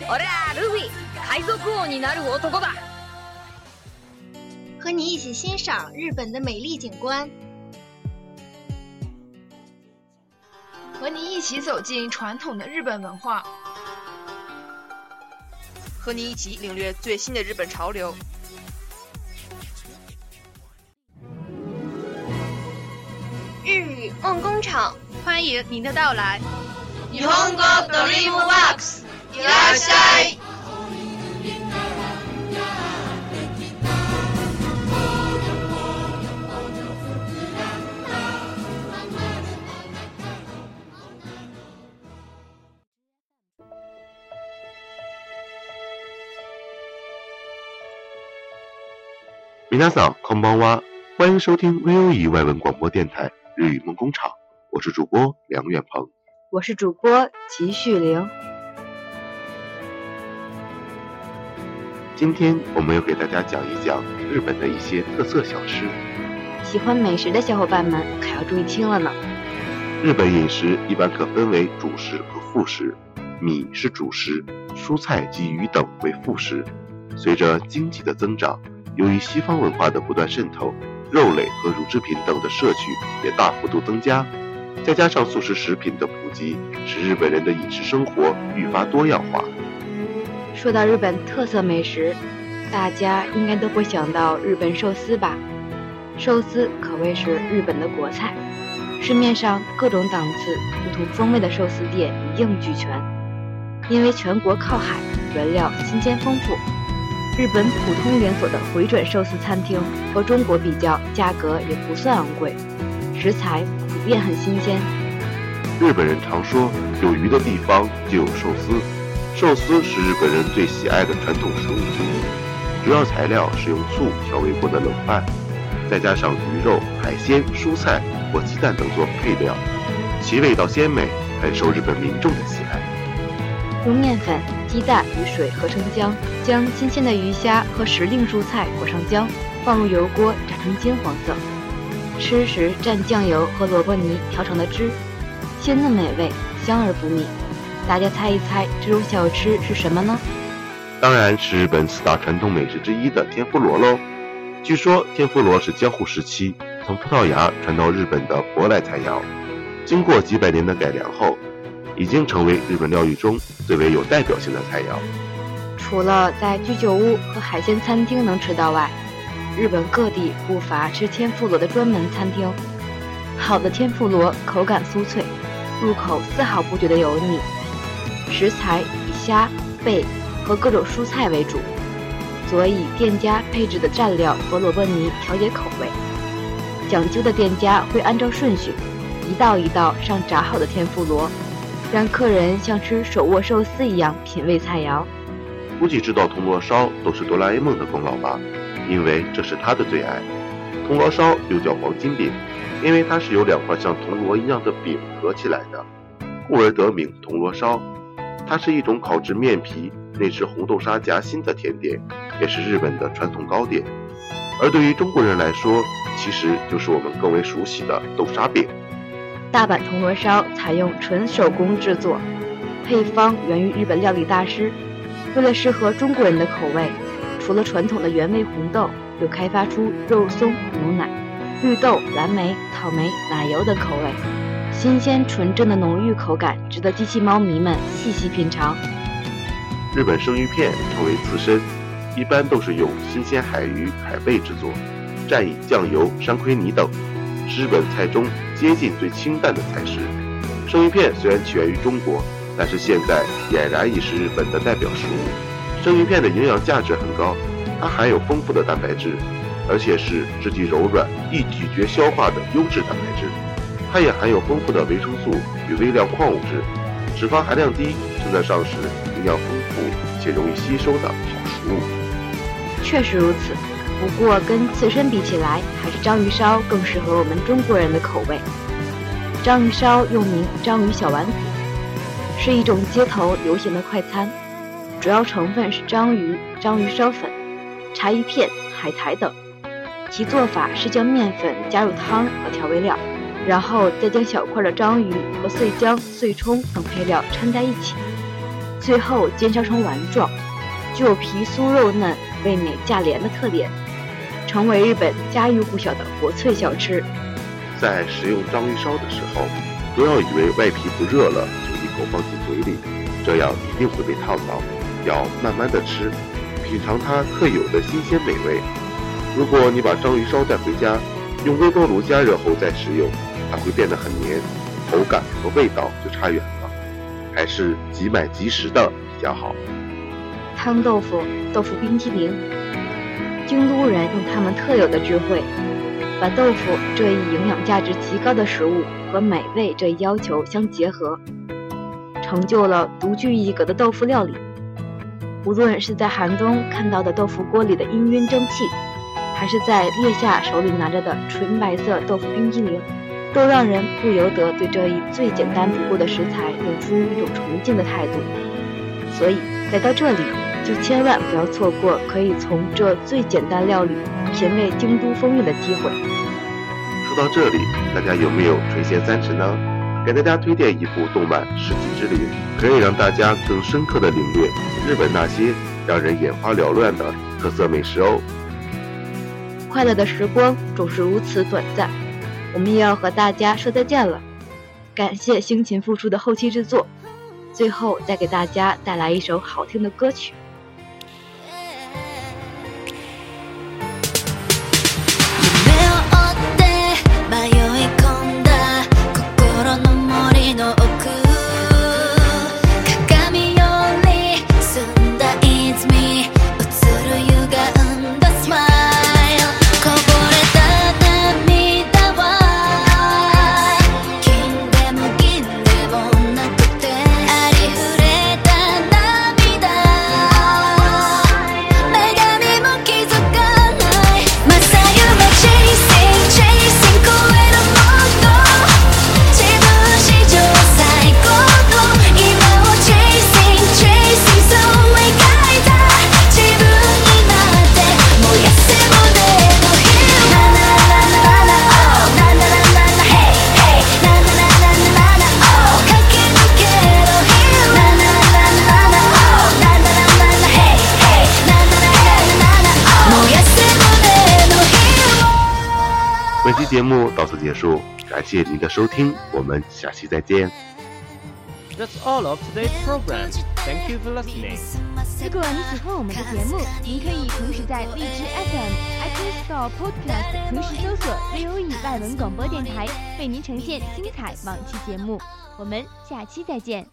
贝卡姐，俺はルフィ，海賊王になる男だ。和你一起欣赏日本的美丽景观，和你一起走进传统的日本文化，和你一起领略最新的日本潮流。日语梦工厂，欢迎您的到来。日本語ドリームワークス， いらっしゃい。皆さんこんばんは，欢迎收听 VOE 外文广播电台日语梦工厂，我是主播梁远鹏。我是主播齐旭玲。 今天我们要给大家讲一讲日本的一些特色小吃。喜欢美食的小伙伴们可要注意听了呢。日本饮食一般可分为主食和副食，米是主食，蔬菜及鱼等为副食。随着经济的增长，由于西方文化的不断渗透，肉类和乳制品等的摄取也大幅度增加，再加上素食食品的普及，使日本人的饮食生活愈发多样化。说到日本特色美食，大家应该都会想到日本寿司吧？寿司可谓是日本的国菜，市面上各种档次、不同风味的寿司店一应俱全。因为全国靠海，原料新鲜丰富，日本普通连锁的回转寿司餐厅和中国比较，价格也不算昂贵，食材普遍很新鲜。日本人常说，有鱼的地方就有寿司。寿司是日本人最喜爱的传统食物之一，主要材料是用醋调味过的冷饭，再加上鱼肉、海鲜、蔬菜或鸡蛋等做配料，其味道鲜美，很受日本民众的喜爱。用面粉、鸡蛋与水合成浆，将新鲜的鱼虾和时令蔬菜裹上浆，放入油锅炸成金黄色。吃时蘸酱油和萝卜泥调成的汁，鲜嫩美味，香而不腻。大家猜一猜，这种小吃是什么呢？当然是日本四大传统美食之一的天妇罗喽。据说天妇罗是江户时期从葡萄牙传到日本的舶来菜肴，经过几百年的改良后，已经成为日本料理中最为有代表性的菜肴。除了在居酒屋和海鲜餐厅能吃到外，日本各地不乏吃天妇罗的专门餐厅。好的天妇罗口感酥脆，入口丝毫不觉得油腻。食材以虾、贝和各种蔬菜为主，所以店家配置的蘸料和萝卜泥调节口味。讲究的店家会按照顺序，一道一道上炸好的天妇罗，让客人像吃手握寿司一样品味菜肴。估计知道铜锣烧都是哆啦 A 梦的功劳吧，因为这是他的最爱。铜锣烧又叫黄金饼，因为它是由两块像铜锣一样的饼合起来的，故而得名铜锣烧。它是一种烤制面皮、内置红豆沙夹心的甜点，也是日本的传统糕点。而对于中国人来说，其实就是我们更为熟悉的豆沙饼。大阪铜锣烧采用纯手工制作，配方源于日本料理大师。为了适合中国人的口味，除了传统的原味红豆，又开发出肉松、牛奶、绿豆、蓝莓、草莓、奶油等口味。新鲜纯正的浓郁口感，值得机器猫迷们细细品尝。日本生鱼片称为刺身，一般都是用新鲜海鱼、海贝制作，蘸以酱油、山葵泥等，是日本菜中接近最清淡的菜式。生鱼片虽然起源于中国，但是现在俨然已是日本的代表食物。生鱼片的营养价值很高，它含有丰富的蛋白质，而且是质地柔软、易咀嚼消化的优质蛋白质。它也含有丰富的维生素与微量矿物质，脂肪含量低，正在上市营养丰富且容易吸收的好食物。确实如此，不过跟刺身比起来，还是章鱼烧更适合我们中国人的口味。章鱼烧又名章鱼小丸子，是一种街头流行的快餐，主要成分是章鱼、章鱼烧粉、柴鱼片、海苔等。其做法是将面粉加入汤和调味料。然后再将小块的章鱼和碎姜、碎葱等配料掺在一起，最后煎烧成丸状，具有皮酥肉嫩、味美价廉的特点，成为日本家喻户晓的国粹小吃。在食用章鱼烧的时候，不要以为外皮不热了就一口放进嘴里，这样一定会被烫到。要慢慢的吃，品尝它特有的新鲜美味。如果你把章鱼烧带回家，用微波炉加热后再食用。它会变得很黏，口感和味道就差远了，还是即买即食的比较好。汤豆腐、豆腐冰激凌，京都人用他们特有的智慧，把豆腐这一营养价值极高的食物和美味这一要求相结合，成就了独具一格的豆腐料理。无论是在寒冬看到的豆腐锅里的氤氲蒸汽，还是在烈夏手里拿着的纯白色豆腐冰激凌。都让人不由得对这一最简单不过的食材有出一种崇敬的态度。所以来到这里，就千万不要错过可以从这最简单料理品味京都风味的机会。说到这里，大家有没有垂涎三尺呢？给大家推荐一部动漫《世纪之灵》，可以让大家更深刻的领略日本那些让人眼花缭乱的特色美食哦。快乐的时光总是如此短暂。我们又要和大家说再见了，感谢辛勤付出的后期制作，最后再给大家带来一首好听的歌曲。节目到此结束，感谢您的收听，我们下期再见。That's all of today's program. Thank you for listening. 如果你喜欢我们的节目，您可以同时在荔枝 FM、iTunes Store、Podcast 同时搜索 VOE 外文广播电台，为您呈现精彩往期节目。我们下期再见。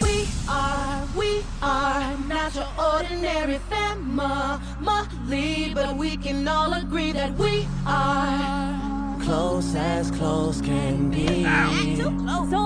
We are, we are not your ordinary family, but we can all agree that we are close as close can be. So it don't matter